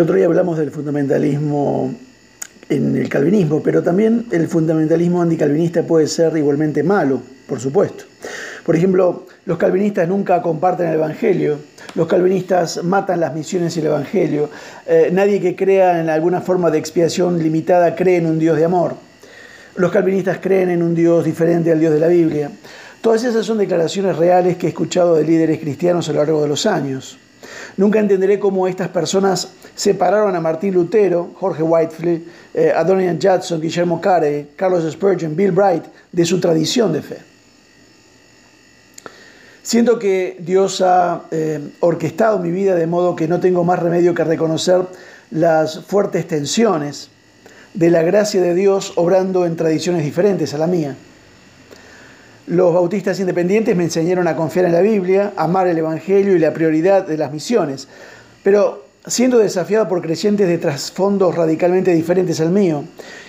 otro día hablamos del fundamentalismo en el calvinismo, pero también el fundamentalismo anticalvinista puede ser igualmente malo, por supuesto. Por ejemplo, los calvinistas nunca comparten el Evangelio, los calvinistas matan las misiones y el Evangelio, eh, nadie que crea en alguna forma de expiación limitada cree en un Dios de amor, los calvinistas creen en un Dios diferente al Dios de la Biblia. Todas esas son declaraciones reales que he escuchado de líderes cristianos a lo largo de los años. Nunca entenderé cómo estas personas separaron a Martín Lutero, Jorge Whitefield, eh, Adonian Judson, Guillermo Carey, Carlos Spurgeon, Bill Bright de su tradición de fe. Siento que Dios ha eh, orquestado mi vida de modo que no tengo más remedio que reconocer las fuertes tensiones de la gracia de Dios obrando en tradiciones diferentes a la mía. Los bautistas independientes me enseñaron a confiar en la Biblia, amar el Evangelio y la prioridad de las misiones, pero siendo desafiado por creyentes de trasfondos radicalmente diferentes al mío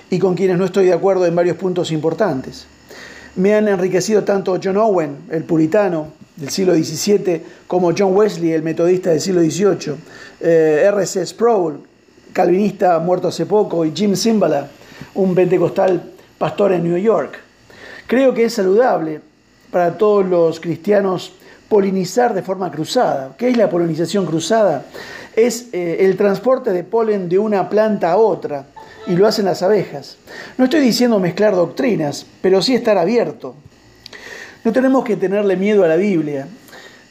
y con quienes no estoy de acuerdo en varios puntos importantes. Me han enriquecido tanto John Owen, el puritano del siglo XVII, como John Wesley, el metodista del siglo XVIII, eh, R.C. Sproul, calvinista muerto hace poco, y Jim Simbala, un pentecostal pastor en New York. Creo que es saludable para todos los cristianos polinizar de forma cruzada. ¿Qué es la polinización cruzada? Es eh, el transporte de polen de una planta a otra y lo hacen las abejas. No estoy diciendo mezclar doctrinas, pero sí estar abierto. No tenemos que tenerle miedo a la Biblia.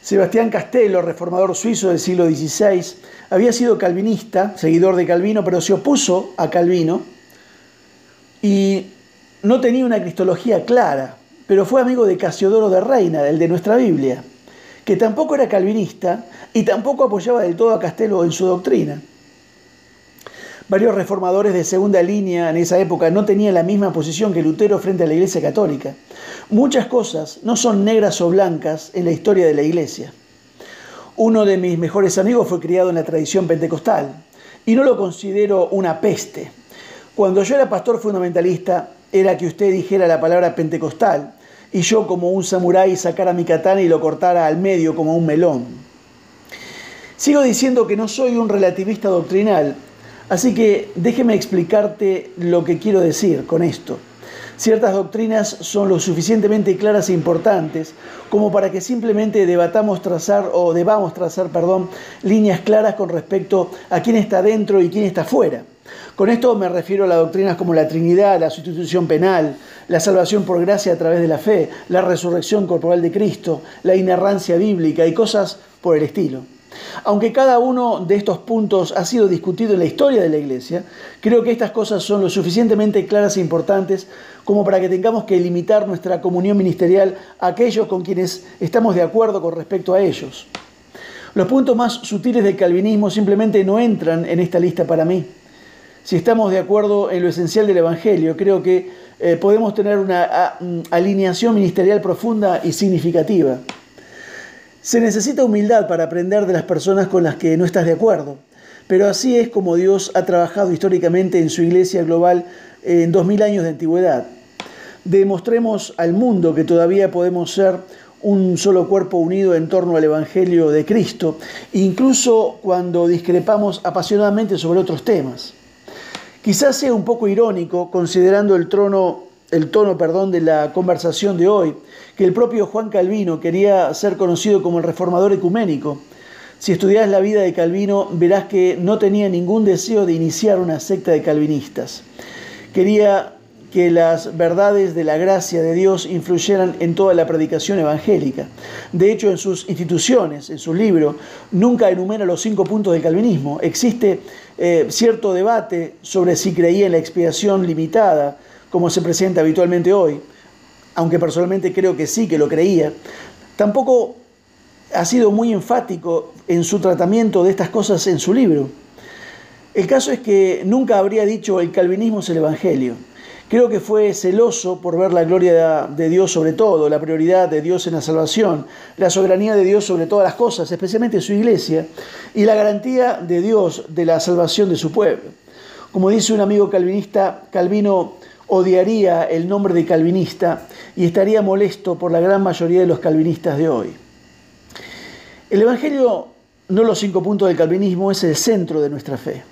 Sebastián Castello, reformador suizo del siglo XVI, había sido calvinista, seguidor de Calvino, pero se opuso a Calvino y no tenía una cristología clara, pero fue amigo de Casiodoro de Reina, el de nuestra Biblia, que tampoco era calvinista y tampoco apoyaba del todo a Castelo en su doctrina. Varios reformadores de segunda línea en esa época no tenían la misma posición que Lutero frente a la Iglesia Católica. Muchas cosas no son negras o blancas en la historia de la Iglesia. Uno de mis mejores amigos fue criado en la tradición pentecostal y no lo considero una peste. Cuando yo era pastor fundamentalista, era que usted dijera la palabra pentecostal y yo como un samurái sacara mi katana y lo cortara al medio como un melón. Sigo diciendo que no soy un relativista doctrinal, así que déjeme explicarte lo que quiero decir con esto. Ciertas doctrinas son lo suficientemente claras e importantes como para que simplemente debatamos trazar o debamos trazar, perdón, líneas claras con respecto a quién está dentro y quién está fuera. Con esto me refiero a las doctrinas como la Trinidad, la sustitución penal, la salvación por gracia a través de la fe, la resurrección corporal de Cristo, la inerrancia bíblica y cosas por el estilo. Aunque cada uno de estos puntos ha sido discutido en la historia de la Iglesia, creo que estas cosas son lo suficientemente claras e importantes como para que tengamos que limitar nuestra comunión ministerial a aquellos con quienes estamos de acuerdo con respecto a ellos. Los puntos más sutiles del calvinismo simplemente no entran en esta lista para mí. Si estamos de acuerdo en lo esencial del Evangelio, creo que eh, podemos tener una mm, alineación ministerial profunda y significativa. Se necesita humildad para aprender de las personas con las que no estás de acuerdo, pero así es como Dios ha trabajado históricamente en su iglesia global en dos mil años de antigüedad. Demostremos al mundo que todavía podemos ser un solo cuerpo unido en torno al Evangelio de Cristo, incluso cuando discrepamos apasionadamente sobre otros temas. Quizás sea un poco irónico, considerando el, trono, el tono perdón, de la conversación de hoy, que el propio Juan Calvino quería ser conocido como el reformador ecuménico. Si estudias la vida de Calvino, verás que no tenía ningún deseo de iniciar una secta de calvinistas. Quería que las verdades de la gracia de Dios influyeran en toda la predicación evangélica. De hecho, en sus instituciones, en su libro, nunca enumera los cinco puntos del calvinismo. Existe eh, cierto debate sobre si creía en la expiación limitada, como se presenta habitualmente hoy aunque personalmente creo que sí, que lo creía, tampoco ha sido muy enfático en su tratamiento de estas cosas en su libro. El caso es que nunca habría dicho el calvinismo es el Evangelio. Creo que fue celoso por ver la gloria de Dios sobre todo, la prioridad de Dios en la salvación, la soberanía de Dios sobre todas las cosas, especialmente su iglesia, y la garantía de Dios de la salvación de su pueblo. Como dice un amigo calvinista, Calvino odiaría el nombre de calvinista y estaría molesto por la gran mayoría de los calvinistas de hoy. El Evangelio no los cinco puntos del calvinismo, es el centro de nuestra fe.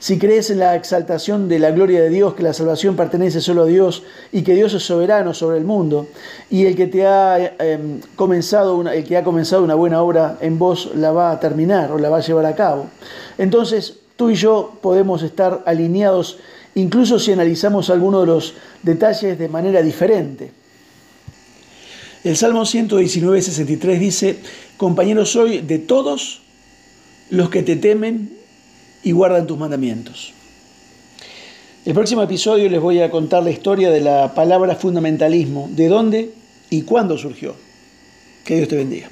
Si crees en la exaltación de la gloria de Dios, que la salvación pertenece solo a Dios y que Dios es soberano sobre el mundo, y el que te ha em, comenzado una, el que ha comenzado una buena obra en vos la va a terminar o la va a llevar a cabo. Entonces, tú y yo podemos estar alineados incluso si analizamos algunos de los detalles de manera diferente. El Salmo 119, 63 dice, compañeros soy de todos los que te temen y guardan tus mandamientos. El próximo episodio les voy a contar la historia de la palabra fundamentalismo, de dónde y cuándo surgió. Que Dios te bendiga.